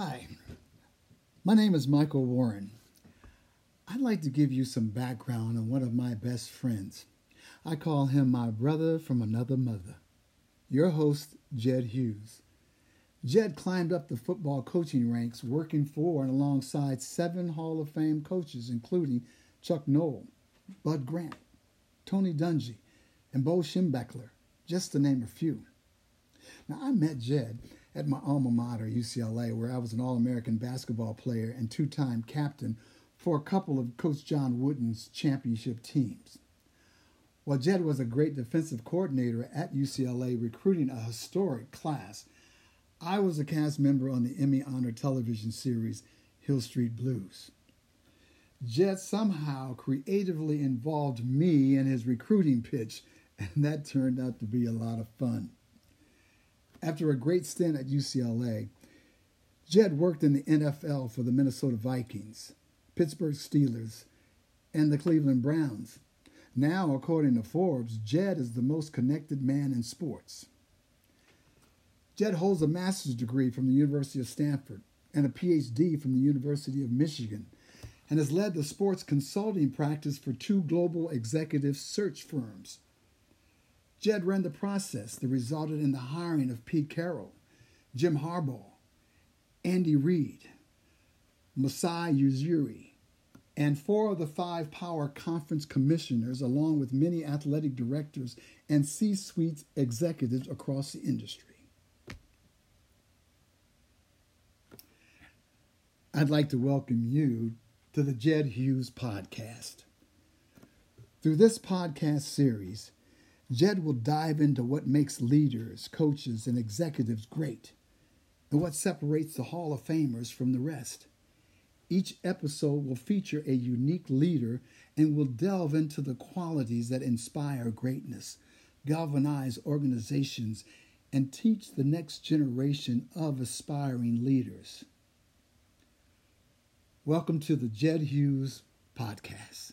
Hi, my name is Michael Warren. I'd like to give you some background on one of my best friends. I call him my brother from another mother. Your host, Jed Hughes. Jed climbed up the football coaching ranks working for and alongside seven Hall of Fame coaches, including Chuck Noll, Bud Grant, Tony Dungy, and Bo Schembechler, just to name a few. Now, I met Jed at my alma mater, UCLA, where I was an All American basketball player and two time captain for a couple of Coach John Wooden's championship teams. While Jed was a great defensive coordinator at UCLA, recruiting a historic class, I was a cast member on the Emmy honored television series Hill Street Blues. Jed somehow creatively involved me in his recruiting pitch, and that turned out to be a lot of fun. After a great stint at UCLA, Jed worked in the NFL for the Minnesota Vikings, Pittsburgh Steelers, and the Cleveland Browns. Now, according to Forbes, Jed is the most connected man in sports. Jed holds a master's degree from the University of Stanford and a PhD from the University of Michigan and has led the sports consulting practice for two global executive search firms. Jed ran the process that resulted in the hiring of Pete Carroll, Jim Harbaugh, Andy Reid, Masai Ujiri, and four of the five Power Conference commissioners, along with many athletic directors and C suite executives across the industry. I'd like to welcome you to the Jed Hughes Podcast. Through this podcast series, Jed will dive into what makes leaders, coaches, and executives great, and what separates the Hall of Famers from the rest. Each episode will feature a unique leader and will delve into the qualities that inspire greatness, galvanize organizations, and teach the next generation of aspiring leaders. Welcome to the Jed Hughes Podcast.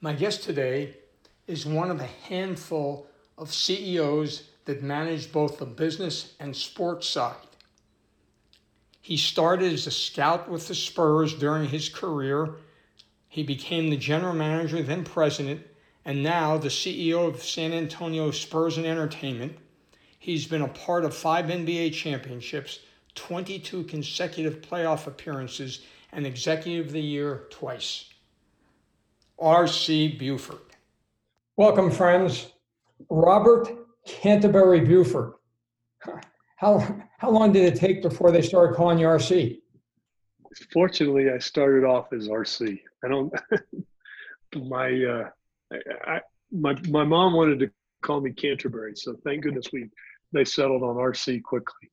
My guest today is one of a handful of CEOs that manage both the business and sports side. He started as a scout with the Spurs during his career. He became the general manager, then president, and now the CEO of San Antonio Spurs and Entertainment. He's been a part of five NBA championships, 22 consecutive playoff appearances, and Executive of the Year twice. R.C. Buford. Welcome, friends. Robert Canterbury Buford. How, how long did it take before they started calling you RC? Fortunately, I started off as RC. I don't, my, uh, I, my, my mom wanted to call me Canterbury, so thank goodness we, they settled on RC quickly.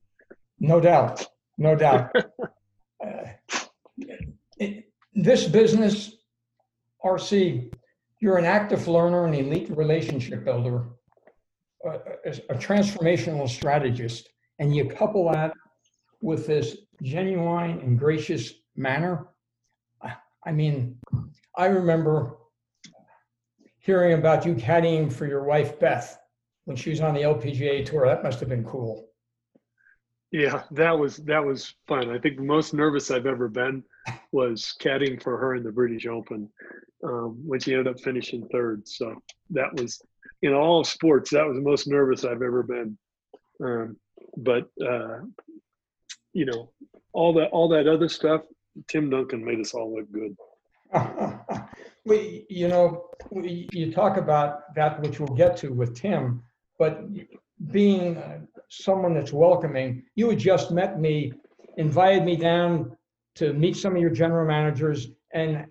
No doubt, no doubt. uh, it, this business, RC, you're an active learner, an elite relationship builder, a, a, transformational strategist, and you couple that with this genuine and gracious manner. I mean, I remember hearing about you caddying for your wife Beth when she was on the LPGA tour. That must have been cool. Yeah, that was that was fun. I think the most nervous I've ever been was caddying for her in the British Open um, when she ended up finishing third. So that was in all sports that was the most nervous I've ever been. Um, but uh, you know, all that all that other stuff, Tim Duncan made us all look good. we, you know, we, you talk about that, which we'll get to with Tim, but being someone that's welcoming. You had just met me, invited me down to meet some of your general managers, and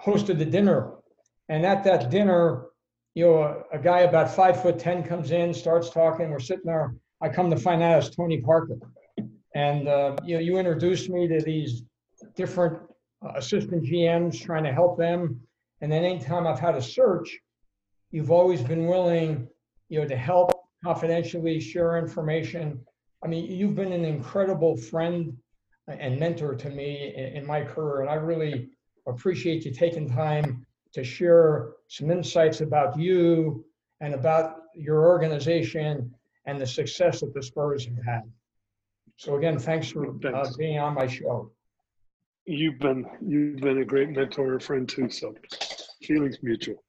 hosted the dinner. And at that dinner, you know, a, a guy about five foot ten comes in, starts talking. We're sitting there. I come to find out it's Tony Parker, and uh, you know, you introduced me to these different uh, assistant GMs, trying to help them. And then anytime I've had a search, you've always been willing, you know, to help confidentially share information. I mean, you've been an incredible friend and mentor to me in, in my career, and I really appreciate you taking time to share some insights about you and about your organization and the success that the Spurs have had. So again, thanks for uh, being on my show. You've been you've been a great mentor and friend too. So feelings mutual.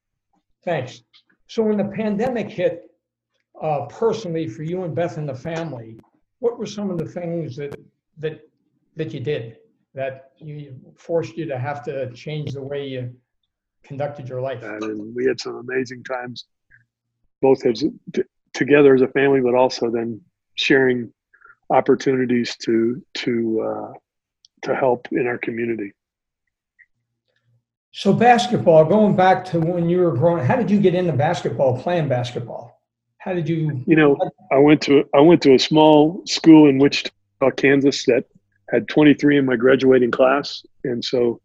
Thanks. So when the pandemic hit, uh, personally for you and Beth and the family, what were some of the things that that that you did that you forced you to have to change the way you conducted your life? And, and we had some amazing times, both as t- together as a family, but also then sharing opportunities to to uh, to help in our community. So basketball, going back to when you were growing, how did you get into basketball, playing basketball? How did you? You know, I went to I went to a small school in Wichita, Kansas that had 23 in my graduating class, and so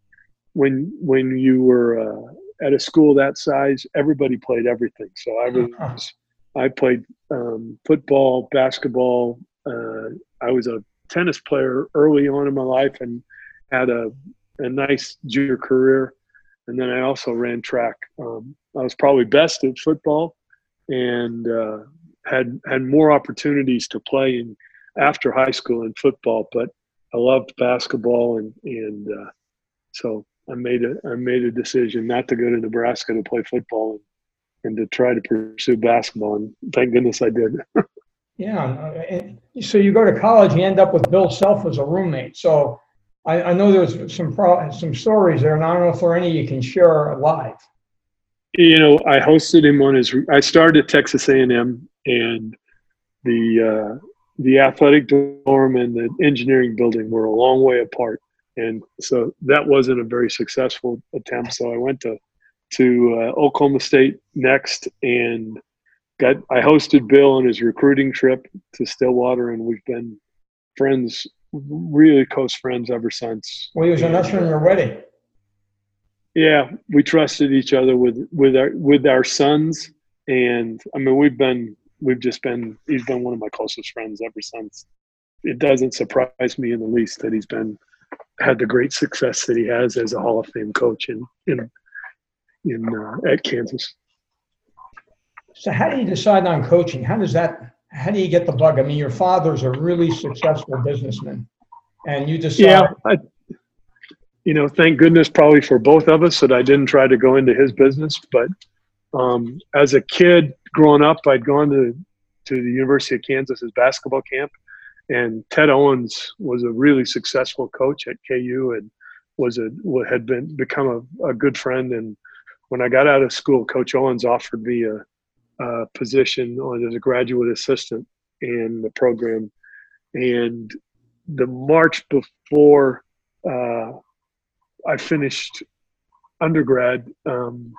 when when you were uh, at a school that size, everybody played everything. So I was I played um, football, basketball. Uh, I was a tennis player early on in my life and had a a nice junior career, and then I also ran track. Um, I was probably best at football, and uh, had had more opportunities to play in after high school in football, but I loved basketball, and and uh, so I made a I made a decision not to go to Nebraska to play football and, and to try to pursue basketball, and thank goodness I did. Yeah. uh, and So you go to college, you end up with Bill Self as a roommate. So I, I know there's some pro, some stories there, and I don't know if there are any you can share live. You know, I hosted him on his. I started at Texas A&M, and the uh, the athletic dorm and the engineering building were a long way apart, and so that wasn't a very successful attempt. So I went to to uh, Oklahoma State next, and got I hosted Bill on his recruiting trip to Stillwater, and we've been friends, really close friends ever since. Well, he was an usher in your wedding. Yeah, we trusted each other with with our with our sons, and I mean we've been we've just been he's been one of my closest friends ever since. It doesn't surprise me in the least that he's been had the great success that he has as a Hall of Fame coach in in in uh, at Kansas. So how do you decide on coaching? How does that? How do you get the bug? I mean, your father's a really successful businessman, and you decide. Yeah, I, you know, thank goodness probably for both of us that I didn't try to go into his business. But um, as a kid growing up, I'd gone to to the University of Kansas's basketball camp, and Ted Owens was a really successful coach at KU and was a had been become a, a good friend. And when I got out of school, Coach Owens offered me a, a position on as a graduate assistant in the program, and the March before uh, I finished undergrad, um,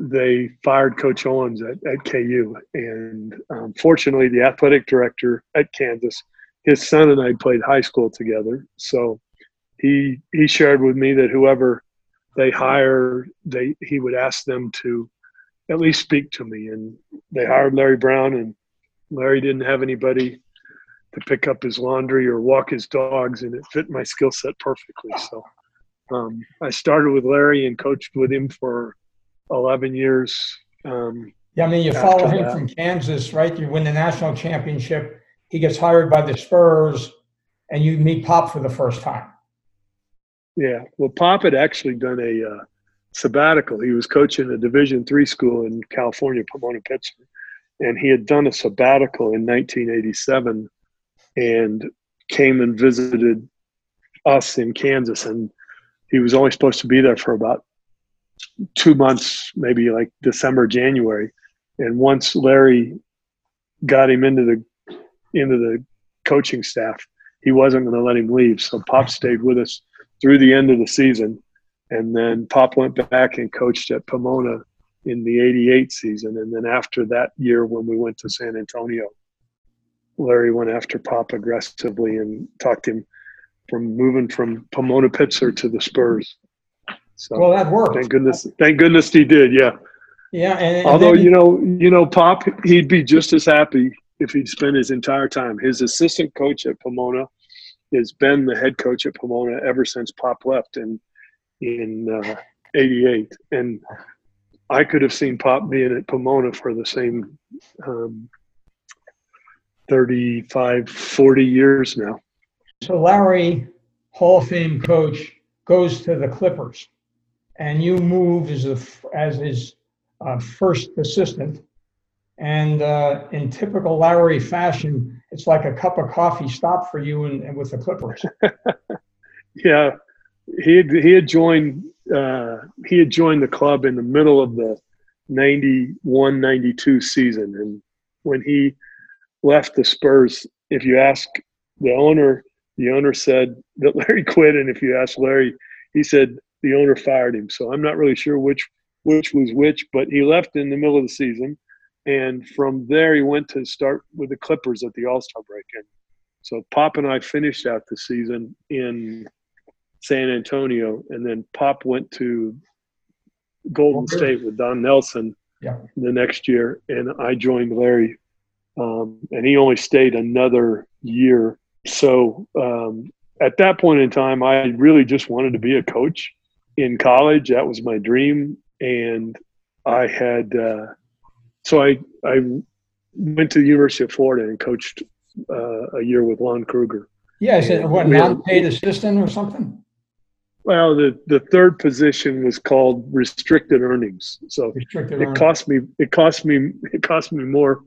they fired Coach Owens at, at KU. And um, fortunately, the athletic director at Kansas, his son and I played high school together. So he he shared with me that whoever they hire, they he would ask them to at least speak to me. And they hired Larry Brown, and Larry didn't have anybody to pick up his laundry or walk his dogs, and it fit my skill set perfectly. So um, I started with Larry and coached with him for 11 years. Um, Yeah, I mean, you follow him that. from Kansas, right? You win the national championship. He gets hired by the Spurs, and you meet Pop for the first time. yeah, well, Pop had actually done a uh, sabbatical. He was coaching a Division three school in California, Pomona Pitzer, and he had done a sabbatical in 1987 and came and visited us in Kansas. And he was only supposed to be there for about two months, maybe like December, January. And once Larry got him into the into the coaching staff, he wasn't going to let him leave. So Pop stayed with us through the end of the season, and then Pop went back and coached at Pomona in the '88 season. And then after that year, when we went to San Antonio, Larry went after Pop aggressively and talked him from moving from Pomona Pitzer to the Spurs. So Well, that worked. thank goodness, thank goodness he did. Yeah. Yeah, and, Although you know, you know, Pop, he'd be just as happy if he'd spent his entire time. His assistant coach at Pomona has been the head coach at Pomona ever since Pop left in in uh, '88, and I could have seen Pop being at Pomona for the same um, 35, 40 years now. So Larry, Hall of Fame coach, goes to the Clippers, and you move as a, as his uh, first assistant. And uh, in typical Larry fashion, it's like a cup of coffee stop for you and, and with the Clippers. yeah, he had, he had joined uh, he had joined the club in the middle of the 91 92 season and when he left the spurs. If you ask the owner the owner said that larry quit and if you ask larry he said the owner fired him. So i'm not really sure which which was which but he left in the middle of the season and from there he went to start with the clippers at the all-star break. And so pop and i finished out the season in San Antonio, and then Pop went to Golden State with Don Nelson yeah. the next year, and I joined Larry, um, and he only stayed another year. So um, at that point in time, I really just wanted to be a coach in college. That was my dream, and I had uh, so I I went to the University of Florida and coached uh, a year with Lon Kruger. Yeah, is it what non-paid assistant or something? Well, the, the third position was called restricted earnings. So restricted it earnings. cost me it cost me it cost me more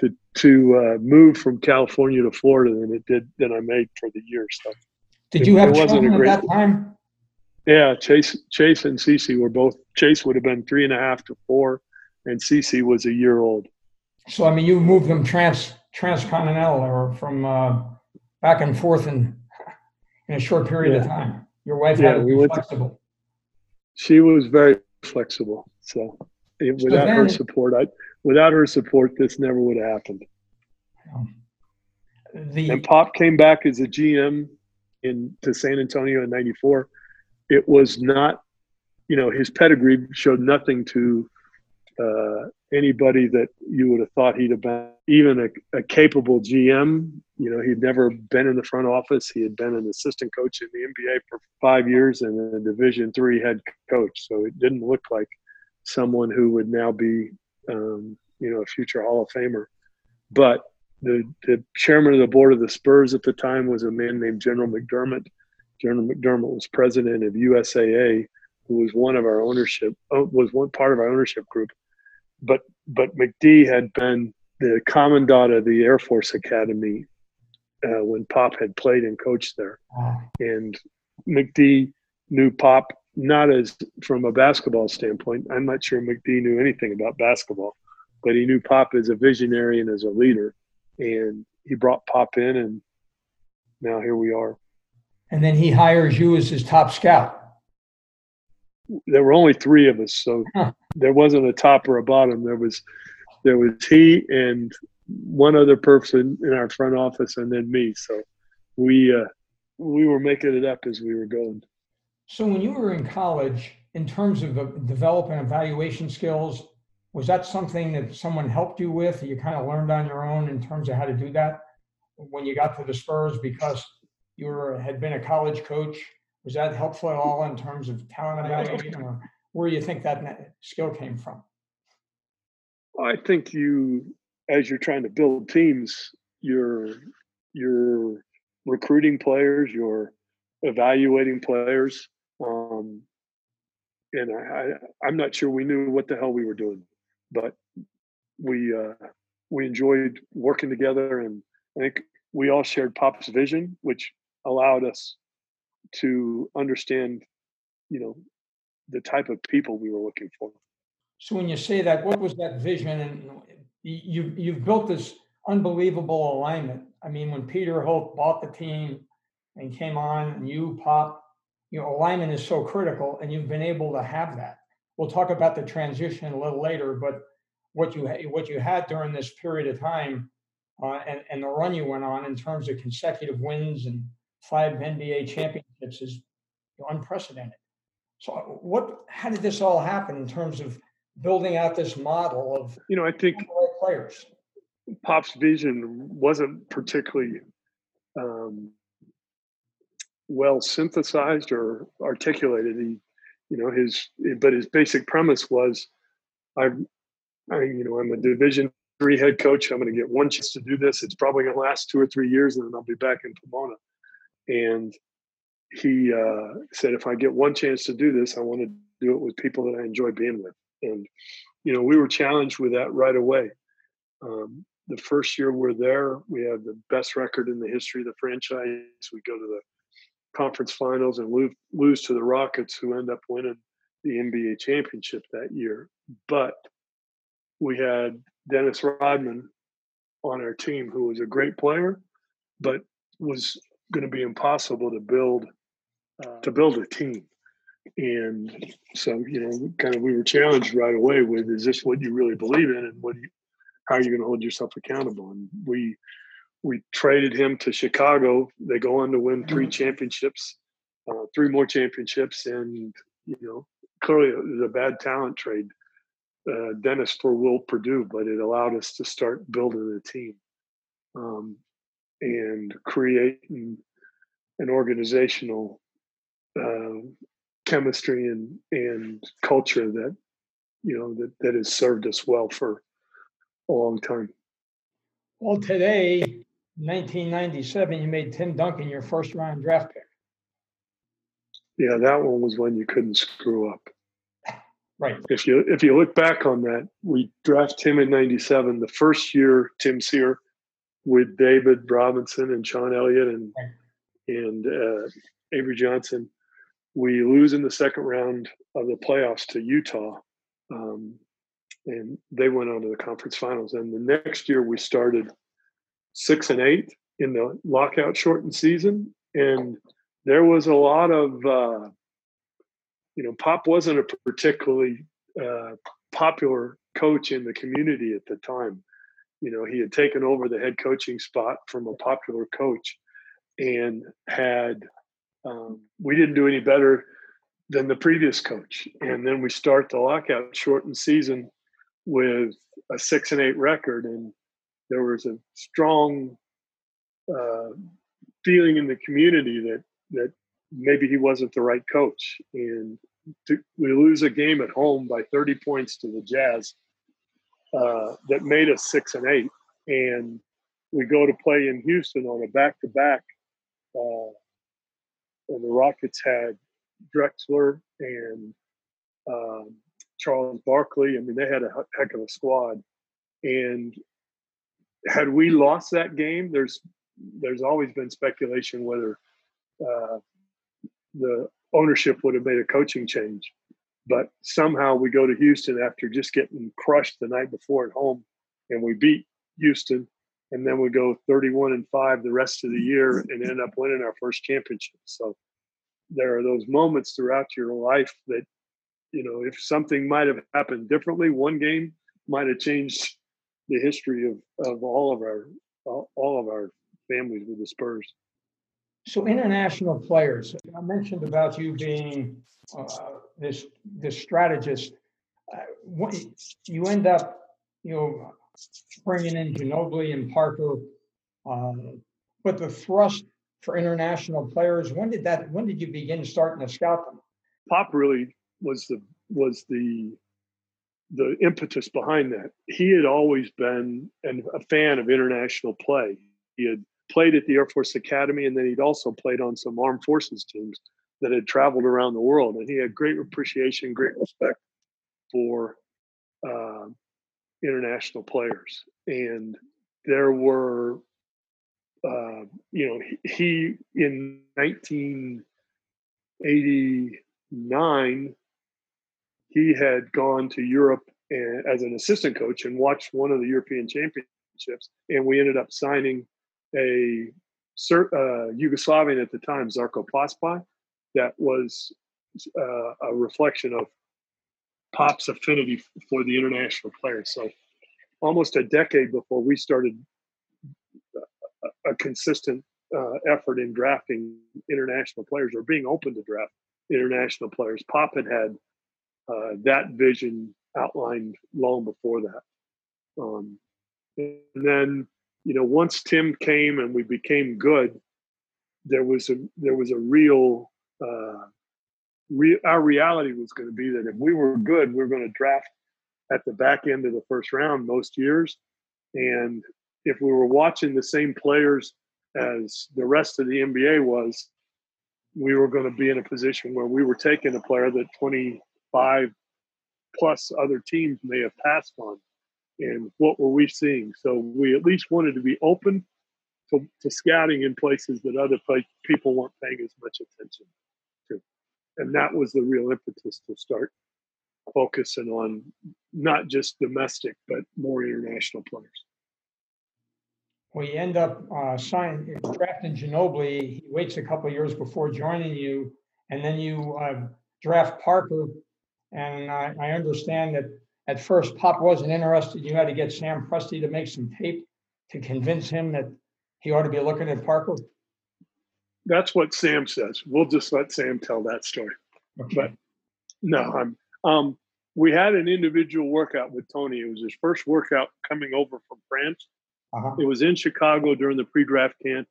to to uh, move from California to Florida than it did than I made for the year. So did it, you have children at that time? Yeah, Chase Chase and Cece were both Chase would have been three and a half to four, and Cece was a year old. So I mean, you moved them trans transcontinental or from uh, back and forth in in a short period yeah. of time. Your wife yeah, had to we be flexible. To, she was very flexible. So it, without so then, her support, I without her support, this never would have happened. The, and Pop came back as a GM in to San Antonio in '94. It was not, you know, his pedigree showed nothing to uh, anybody that you would have thought he'd have been even a, a, capable GM. You know, he'd never been in the front office. He had been an assistant coach in the NBA for five years and a Division three head coach. So it didn't look like someone who would now be, um, you know, a future Hall of Famer. But the, the chairman of the board of the Spurs at the time was a man named General McDermott. General McDermott was president of USAA, who was one of our ownership, uh, was one part of our ownership group but but McD had been the commandant of the Air Force Academy uh, when Pop had played and coached there, and McD knew Pop not as from a basketball standpoint. I'm not sure McD knew anything about basketball, but he knew Pop as a visionary and as a leader, and he brought Pop in, and now here we are. And then he hires you as his top scout there were only three of us, so huh. there wasn't a top or a bottom. There was there was he and one other person in our front office, and then me. So we uh, we were making it up as we were going. So when you were in college, in terms of developing evaluation skills, was that something that someone helped you with? you kind of learned on your own in terms of how to do that when you got to the Spurs because you were had been a college coach was that helpful at all in terms of talent evaluation, or where do you think that skill came from? I think you, as you're trying to build teams, you're you're recruiting players, you're evaluating players, um, and I, I am not sure we knew what the hell we were doing, but we uh, we enjoyed working together, and I think we all shared Pop's vision, which allowed us to understand, you know, the type of people we were looking for. So when you say that, what was that vision? And you you've built this unbelievable alignment. I mean, when Peter Holt bought the team and came on, and you pop, you know, alignment is so critical, and you've been able to have that. We'll talk about the transition a little later, but what you what you had during this period of time, uh, and and the run you went on in terms of consecutive wins and five NBA championships is unprecedented. So, what? How did this all happen in terms of building out this model of you know? I think players. Pop's vision wasn't particularly um, well synthesized or articulated. He, you know, his but his basic premise was, I, I, you know, I'm a Division three head coach. I'm going to get one chance to do this. It's probably going to last two or three years, and then I'll be back in Pomona. And he uh, said, if I get one chance to do this, I want to do it with people that I enjoy being with. And you know, we were challenged with that right away. Um, the first year we're there, we have the best record in the history of the franchise. We go to the conference finals and lose, lose to the Rockets, who end up winning the NBA championship that year. But we had Dennis Rodman on our team, who was a great player, but was going to be impossible to build uh, to build a team. And so, you know, kind of we were challenged right away with is this what you really believe in, and what you, how are you going to hold yourself accountable? And we we traded him to Chicago. They go on to win three mm-hmm. championships, uh, three more championships, and you know, clearly it was a bad talent trade uh, Dennis for Will Perdue, but it allowed us to start building a team um, and creating an organizational uh, chemistry and and culture that you know that that has served us well for a long time. Well, today, 1997, you made Tim Duncan your first round draft pick. Yeah, that one was when you couldn't screw up. Right. If you if you look back on that, we draft Tim in '97. The first year Tim's here with David Robinson and Sean Elliott and right. and uh, Avery Johnson. We lose in the second round of the playoffs to Utah, um, and they went on to the conference finals. And the next year we started six and eight in the lockout shortened season, and there was a lot of uh, you know, Pop wasn't a particularly uh, popular coach in the community at the time. You know, he had taken over the head coaching spot from a popular coach and had, um, we didn't do any better than the previous coach. And then we start the lockout shortened season with a six and eight record. And there was a strong uh, feeling in the community that, that maybe he wasn't the right coach. And to, we lose a game at home by 30 points to the Jazz uh, that made us six and eight. And we go to play in Houston on a back to back. And the Rockets had Drexler and um, Charles Barkley. I mean, they had a heck of a squad. And had we lost that game, there's there's always been speculation whether uh, the ownership would have made a coaching change. But somehow we go to Houston after just getting crushed the night before at home, and we beat Houston, and then we go 31 and five the rest of the year and end up winning our first championship. So there are those moments throughout your life that you know if something might have happened differently, one game might have changed the history of of all of our all of our families with the Spurs. So international players, I mentioned about you being uh, this this strategist. Uh, you end up, you know, bringing in Ginobili and Parker, um, but the thrust for international players. When did that? When did you begin starting to scout them? Pop really was the was the the impetus behind that. He had always been an, a fan of international play. He had played at the Air Force Academy, and then he'd also played on some armed forces teams that had traveled around the world. And he had great appreciation, great respect for uh, international players. And there were, uh, you know, he, he in 1989, he had gone to Europe and, as an assistant coach and watched one of the European championships. And we ended up signing a uh, Yugoslavian at the time, Zarko Paspalj, that was uh, a reflection of Pop's affinity for the international players. So almost a decade before we started a, a consistent uh, effort in drafting international players or being open to draft international players, Pop had had uh, that vision outlined long before that. Um, and then you know, once Tim came and we became good, there was a there was a real uh, re- our reality was going to be that if we were good, we were going to draft at the back end of the first round most years, And if we were watching the same players as the rest of the NBA was, we were going to be in a position where we were taking a player that 25 plus other teams may have passed on. And what were we seeing? So we at least wanted to be open to, to scouting in places that other people weren't paying as much attention to. And that was the real impetus to start focusing on not just domestic, but more international players. We end up uh, signing, drafting Ginobili. He waits a couple years before joining you, and then you uh, draft Parker. And I, I understand that at first Pop wasn't interested. You had to get Sam Presti to make some tape to convince him that he ought to be looking at Parker. That's what Sam says. We'll just let Sam tell that story. Okay. But no, I'm. Um, we had an individual workout with Tony. It was his first workout coming over from France uh-huh. It was in Chicago during the pre-draft camp.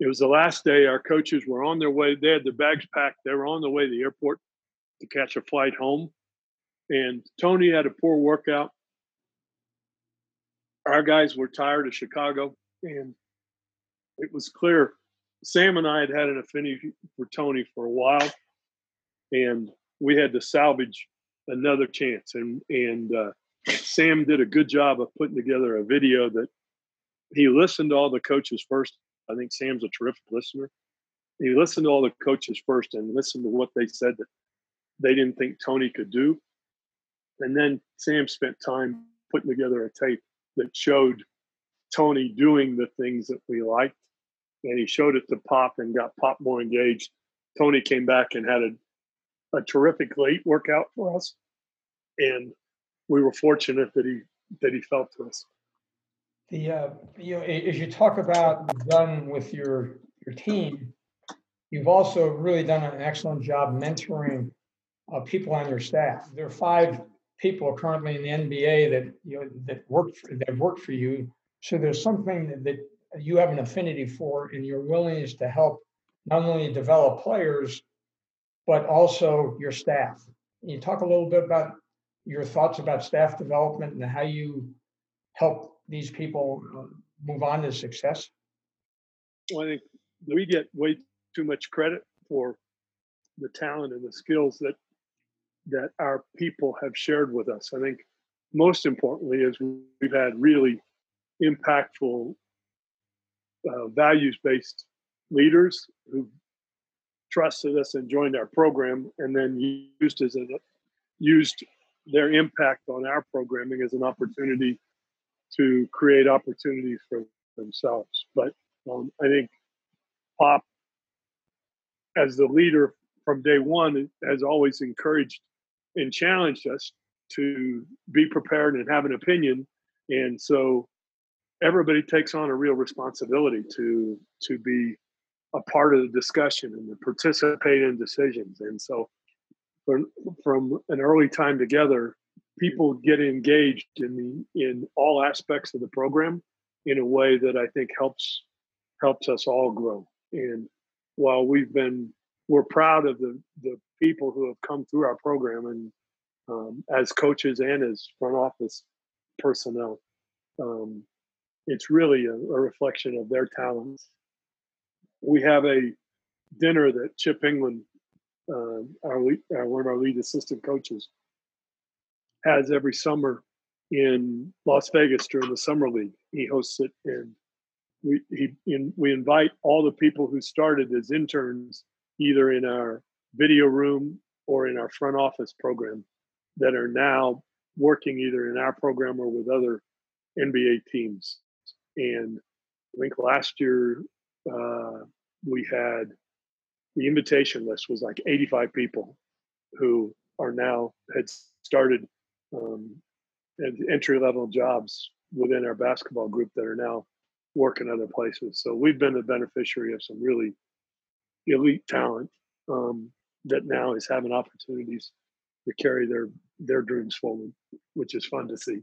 It was the last day. Our coaches were on their way. They had their bags packed. They were on the way to the airport to catch a flight home. And Tony had a poor workout. Our guys were tired of Chicago, and it was clear. Sam and I had had an affinity for Tony for a while, and we had to salvage another chance. And and uh, Sam did a good job of putting together a video that he listened to all the coaches first. I think Sam's a terrific listener. He listened to all the coaches first and listened to what they said that they didn't think Tony could do. And then Sam spent time putting together a tape that showed Tony doing the things that we liked. And he showed it to Pop and got Pop more engaged. Tony came back and had a, a terrific late workout for us. And we were fortunate that he that he felt to us. The uh, you know as you talk about done with your your team, you've also really done an excellent job mentoring uh, people on your staff. There are five people currently in the NBA that you know that work for, that work for you. So there's something that, that you have an affinity for, and your willingness to help not only develop players, but also your staff. Can you talk a little bit about your thoughts about staff development and how you help these people uh, move on to success? Well, I think we get way too much credit for the talent and the skills that that our people have shared with us. I think most importantly is we've had really impactful uh, values-based leaders who trusted us and joined our program and then used as a used their impact on our programming as an opportunity to create opportunities for themselves. But um, I think Pop, as the leader from day one, has always encouraged and challenged us to be prepared and have an opinion. And so everybody takes on a real responsibility to to be a part of the discussion and to participate in decisions. And so from, from an early time together, people get engaged in the in all aspects of the program in a way that I think helps helps us all grow. And while we've been we're proud of the the people who have come through our program and um, as coaches and as front office personnel, um, it's really a, a reflection of their talents. We have a dinner that Chip Engelland uh, our, one of our lead assistant coaches, has every summer in Las Vegas during the summer league. He hosts it, and we he in, we invite all the people who started as interns, either in our video room or in our front office program, that are now working either in our program or with other NBA teams. And I think last year uh, we had the invitation list was like 85 people who are now had started um, entry level jobs within our basketball group that are now working other places. So we've been the beneficiary of some really elite talent um, that now is having opportunities to carry their their dreams forward, which is fun to see.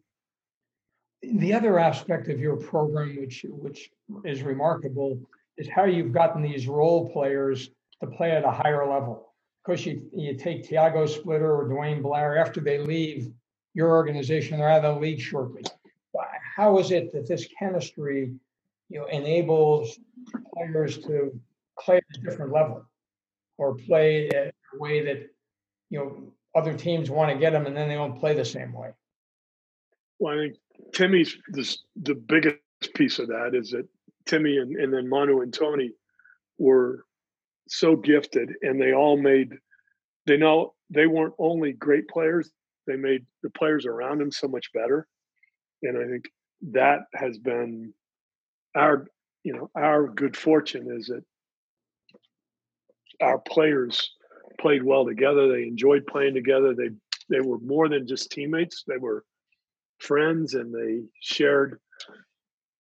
The other aspect of your program, which which is remarkable, is how you've gotten these role players to play at a higher level. Because you, you take Tiago Splitter or DeJuan Blair after they leave your organization, they're out of the league shortly. how is it that this chemistry, you know, enables players to play at a different level or play a way that, you know, other teams want to get them and then they don't play the same way? Well, I think Timmy's this, the biggest piece of that is that Timmy and, and then Manu and Tony were so gifted and they all made they know they weren't only great players they made the players around them so much better and i think that has been our you know our good fortune is that our players played well together. They enjoyed playing together. They they were more than just teammates. They were friends and they shared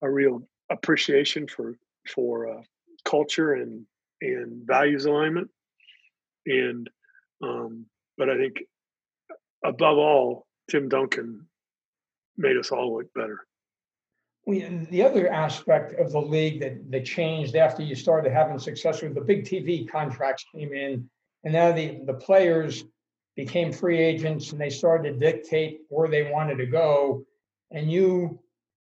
a real appreciation for for uh, culture and and values alignment. And um, but i think above all tim duncan made us all look better we, the other aspect of the league that, that changed after you started having success with the big TV contracts came in, and now the, the players became free agents and they started to dictate where they wanted to go. And you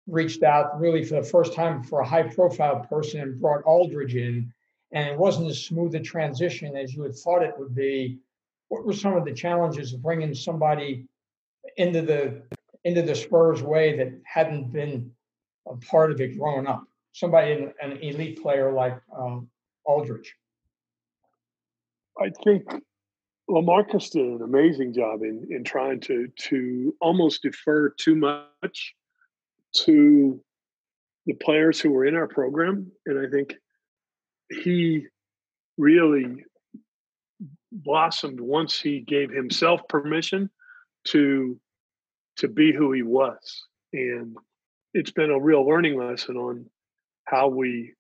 reached out really for the first time for a high profile person and brought Aldridge in and it wasn't as smooth a transition as you had thought it would be. What were some of the challenges of bringing somebody into the into the Spurs way that hadn't been a part of it growing up? Somebody, an elite player like um, Aldridge. I think LaMarcus did an amazing job in in trying to to almost defer too much to the players who were in our program, and I think he really blossomed once he gave himself permission to to be who he was and it's been a real learning lesson on how we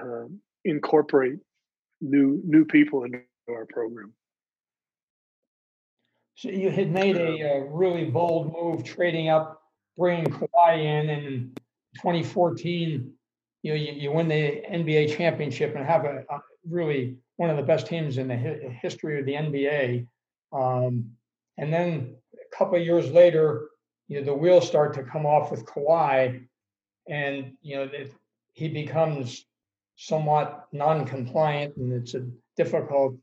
um, incorporate new new people into our program so you had made a, a really bold move trading up bringing Kawhi in in 2014 you know, you, you win the NBA championship and have a, a really one of the best teams in the hi- history of the NBA. Um, and then a couple of years later, you know, the wheels start to come off with Kawhi, and you know, it, he becomes somewhat non-compliant, and it's a difficult,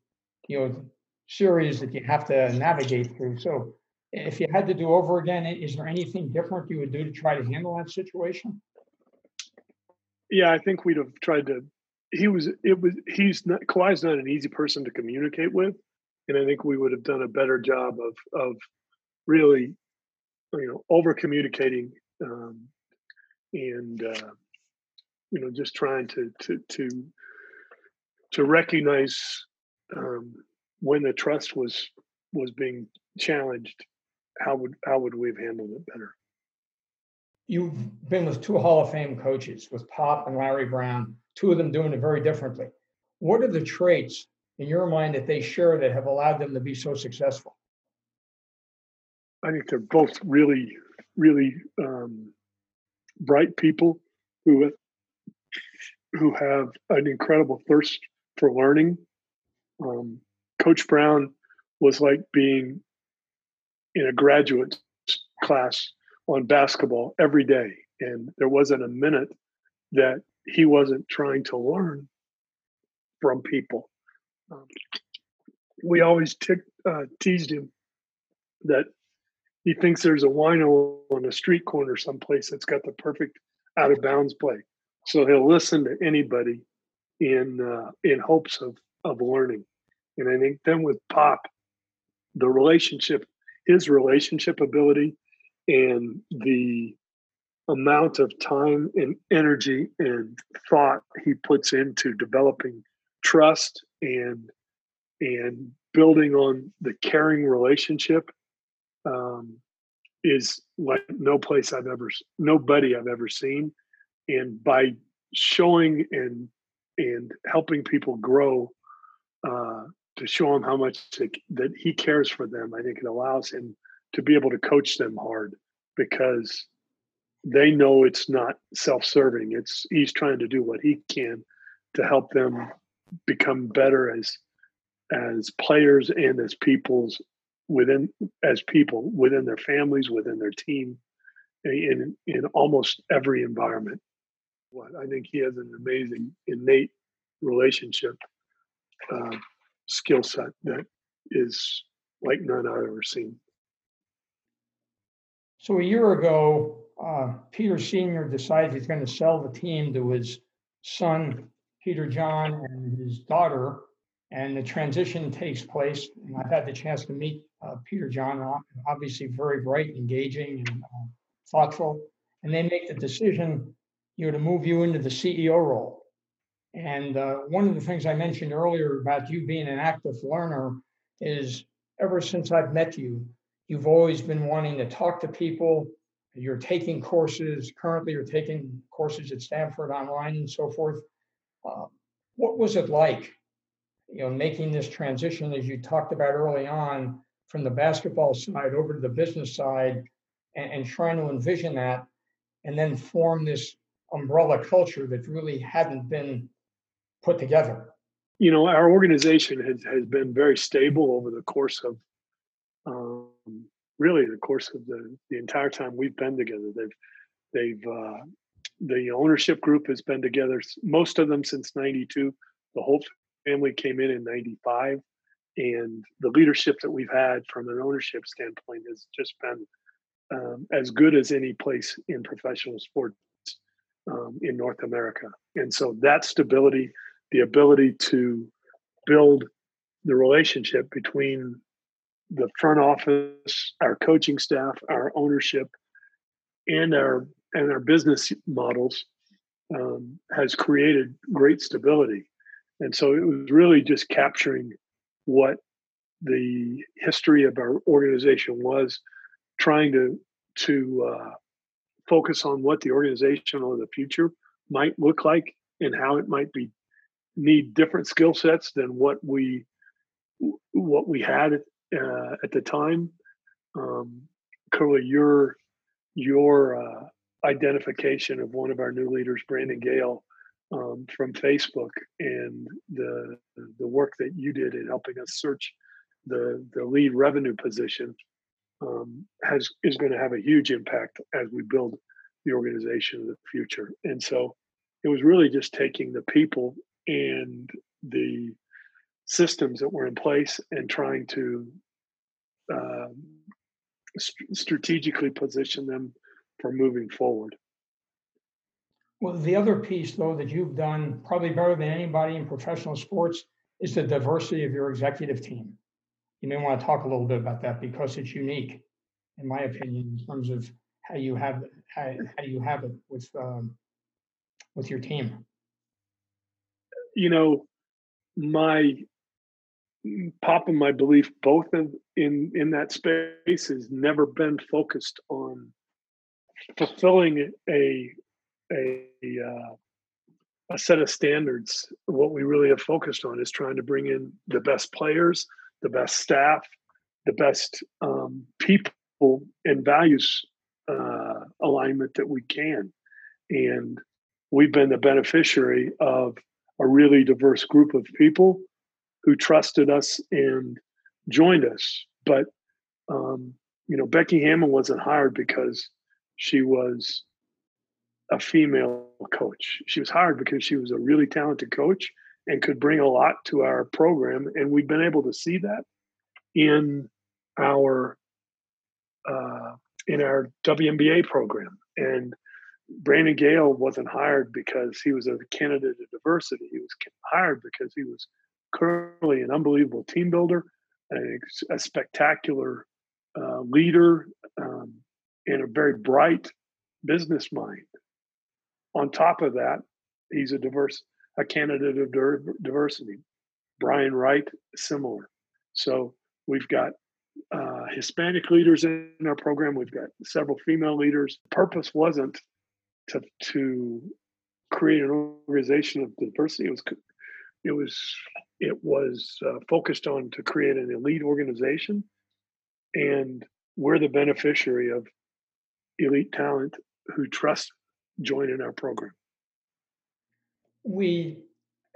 you know, series that you have to navigate through. So, if you had to do over again, is there anything different you would do to try to handle that situation? yeah, I think we'd have tried to. He was. It was. He's not. Kawhi's not an easy person to communicate with, and I think we would have done a better job of of really, you know, over communicating, um, and uh, you know, just trying to to to to recognize um, when the trust was was being challenged. How would how would we have handled it better? you've been with two Hall of Fame coaches, with Pop and Larry Brown, two of them doing it very differently. What are the traits in your mind that they share that have allowed them to be so successful? I think they're both really, really um, bright people who who have an incredible thirst for learning. Um, Coach Brown was like being in a graduate class on basketball every day. And there wasn't a minute that he wasn't trying to learn from people. Um, we always uh, teased him that he thinks there's a wino on a street corner someplace that's got the perfect out of bounds play. So he'll listen to anybody in uh, in hopes of of learning. And I think then with Pop, the relationship, his relationship ability and the amount of time and energy and thought he puts into developing trust and and building on the caring relationship um, is like no place I've ever, nobody I've ever seen. And by showing and and helping people grow, uh, to show them how much that he cares for them, I think it allows him to be able to coach them hard because they know it's not self-serving it's he's trying to do what he can to help them become better as as players and as people's within as people within their families within their team in in almost every environment. What I think he has an amazing innate relationship uh, skill set that is like none I've ever seen. So a year ago, uh, Peter Senior decides he's going to sell the team to his son Peter John and his daughter, and the transition takes place. And I've had the chance to meet uh, Peter John, obviously very bright, engaging, and uh, thoughtful. And they make the decision, you know, to move you into the CEO role. And uh, one of the things I mentioned earlier about you being an active learner is ever since I've met you, you've always been wanting to talk to people. You're taking courses. Currently, you're taking courses at Stanford online and so forth. Uh, what was it like, you know, making this transition as you talked about early on from the basketball side over to the business side, and, and trying to envision that, and then form this umbrella culture that really hadn't been put together? You know, our organization has, has been very stable over the course of um, really the course of the, the entire time we've been together. They've they've uh, the ownership group has been together most of them since 92 the whole family came in in 95 and the leadership that we've had from an ownership standpoint has just been um, as good as any place in professional sports um, in North America. And so that stability, the ability to build the relationship between the front office, our coaching staff, our ownership, and our and our business models um, has created great stability. And so it was really just capturing what the history of our organization was, trying to to uh, focus on what the organization of the future might look like and how it might be need different skill sets than what we what we had uh, at the time. Um, your your uh, identification of one of our new leaders, Brandon Gayle, um, from Facebook, and the the work that you did in helping us search the the lead revenue position um, has is going to have a huge impact as we build the organization of the future. And so, it was really just taking the people and the systems that were in place and trying to uh, st- strategically position them for moving forward. Well, the other piece, though, that you've done probably better than anybody in professional sports is the diversity of your executive team. You may want to talk a little bit about that because it's unique, in my opinion, in terms of how you have how, how you have it with um, with your team. You know, my pop and my belief both in, in in that space has never been focused on fulfilling a a uh, a set of standards. What we really have focused on is trying to bring in the best players, the best staff, the best um, people and values uh, alignment that we can, and we've been the beneficiary of a really diverse group of people who trusted us and joined us. But um, you know, Becky Hammon wasn't hired because she was a female coach. She was hired because she was a really talented coach and could bring a lot to our program, and we've been able to see that in our uh, in our WNBA program. And Brandon Gayle wasn't hired because he was a candidate of diversity. He was hired because he was currently an unbelievable team builder, a, a spectacular uh, leader, um, and a very bright business mind. On top of that, he's a diverse, a candidate of diversity. Brian Wright, similar. So we've got uh, Hispanic leaders in our program. We've got several female leaders. Purpose wasn't to to create an organization of diversity. It was it was it was uh, focused on to create an elite organization, and we're the beneficiary of elite talent who trust joining our program. We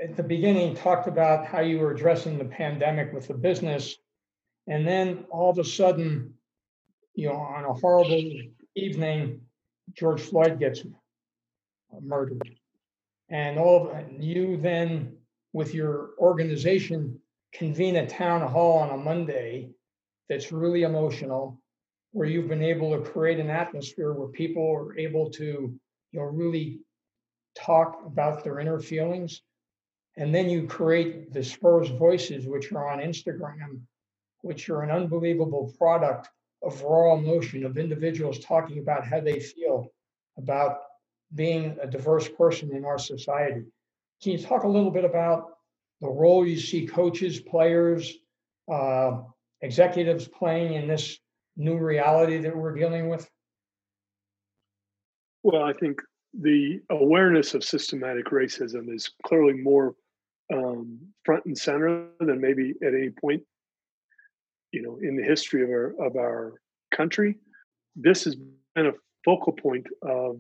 at the beginning talked about how you were addressing the pandemic with the business, and then all of a sudden, you know, on a horrible evening, George Floyd gets murdered. And all of, you then, with your organization, convene a town hall on a Monday that's really emotional, where you've been able to create an atmosphere where people are able to, you know, really talk about their inner feelings. And then you create the Spurs Voices, which are on Instagram, which are an unbelievable product of raw emotion of individuals talking about how they feel about being a diverse person in our society. Can you talk a little bit about the role you see coaches, players, uh, executives playing in this new reality that we're dealing with? Well, I think the awareness of systematic racism is clearly more um, front and center than maybe at any point, you know, in the history of our of our country. This has been a focal point of,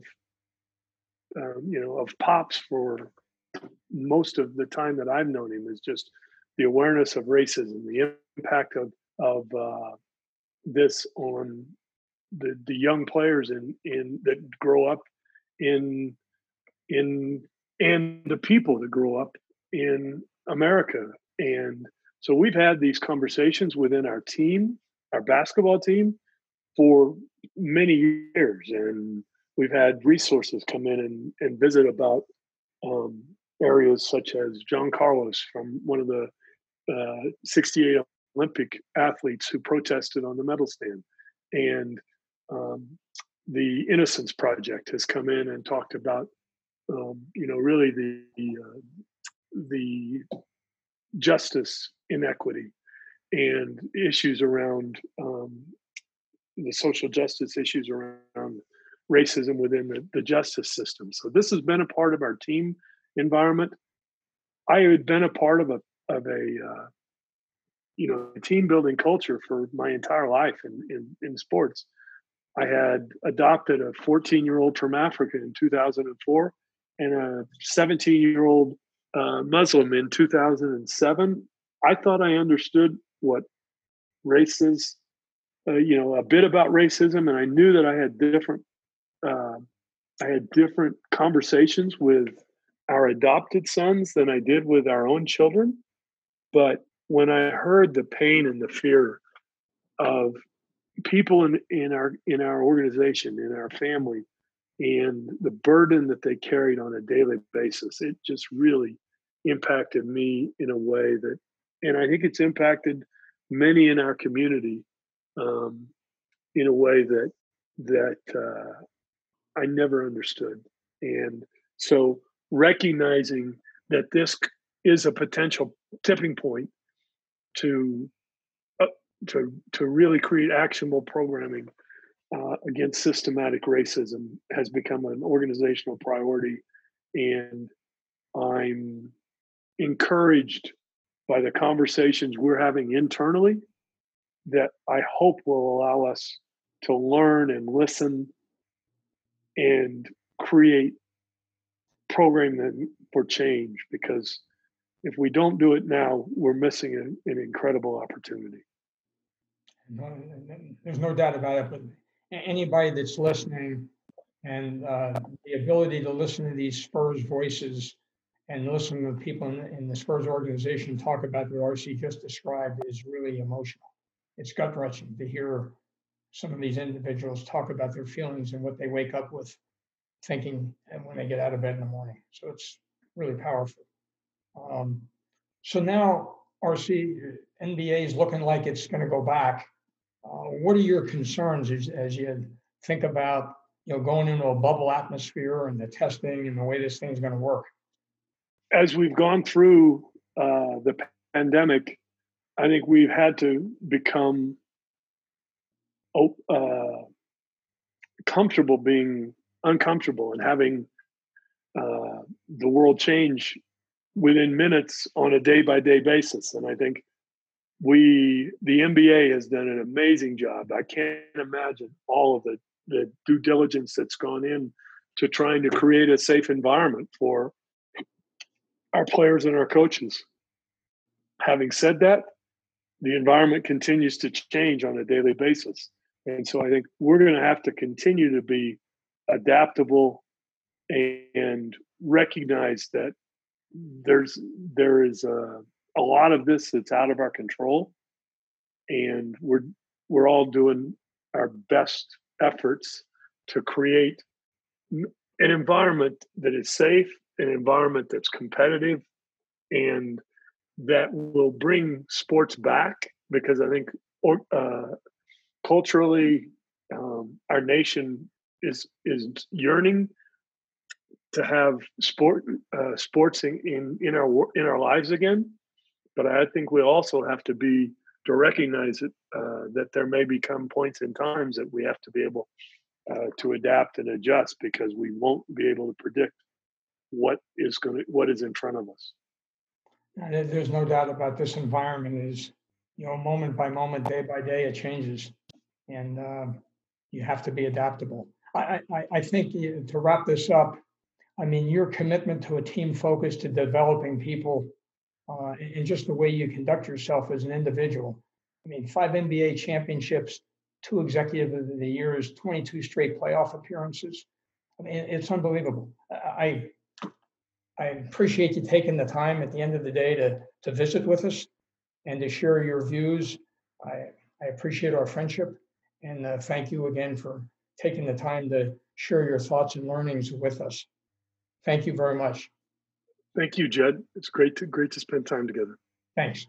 um, you know, of pops for most of the time that I've known him. Is just the awareness of racism, the impact of of uh, this on the the young players in in that grow up in in and the people that grow up in America. And so we've had these conversations within our team, our basketball team, for many years. And we've had resources come in and, and visit about um, areas such as John Carlos from one of the uh, 68 Olympic athletes who protested on the medal stand. And um, the Innocence Project has come in and talked about, um, you know, really the uh, the justice inequity and issues around um, the social justice issues around racism within the, the justice system. So this has been a part of our team environment. I had been a part of a of a uh, you know team building culture for my entire life in, in, in sports I had adopted a 14 year old from Africa in 2004 and a 17 year old uh, Muslim in 2007. I thought I understood what races, uh, you know, a bit about racism, and I knew that I had different, uh, I had different conversations with our adopted sons than I did with our own children. But when I heard the pain and the fear of people in, in our in our organization in our family and the burden that they carried on a daily basis it just really impacted me in a way that and i think it's impacted many in our community um, in a way that that uh, i never understood. And so recognizing that this is a potential tipping point to to to really create actionable programming uh, against systematic racism has become an organizational priority, and I'm encouraged by the conversations we're having internally that I hope will allow us to learn and listen and create programming for change because if we don't do it now, we're missing an, an incredible opportunity. There's no doubt about it, but anybody that's listening and uh, the ability to listen to these Spurs voices and listen to the people in, in the Spurs organization talk about what RC just described is really emotional. It's gut wrenching to hear some of these individuals talk about their feelings and what they wake up with thinking and when they get out of bed in the morning. So it's really powerful. Um, so now RC NBA is looking like it's going to go back what are your concerns as, as you think about you know going into a bubble atmosphere and the testing and the way this thing's going to work? As we've gone through uh, the pandemic, I think we've had to become uh, comfortable being uncomfortable and having uh, the world change within minutes on a day by day basis. And I think we the NBA has done an amazing job. I can't imagine all of the, the due diligence that's gone in to trying to create a safe environment for our players and our coaches. Having said that, the environment continues to change on a daily basis. And so I think we're going to have to continue to be adaptable, and recognize that there's there is a, a lot of this that's out of our control, and we're we're all doing our best efforts to create an environment that is safe, an environment that's competitive, and that will bring sports back because I think uh, culturally um, our nation is is yearning to have sport uh, sports in, in in our in our lives again. But I think we also have to be to recognize it uh, that there may become points in times that we have to be able uh, to adapt and adjust because we won't be able to predict what is going to what is in front of us. There's no doubt about this environment is, you know, moment by moment, day by day, it changes, and uh, you have to be adaptable. I, I, I think to wrap this up, I mean, your commitment to a team focus to developing people uh, and just the way you conduct yourself as an individual. I mean, five NBA championships, two executive of the years, 22 straight playoff appearances. I mean, it's unbelievable. I I appreciate you taking the time at the end of the day to to visit with us and to share your views. I I appreciate our friendship and uh, thank you again for taking the time to share your thoughts and learnings with us. Thank you very much. Thank you, Jed. It's great to great to spend time together. Thanks.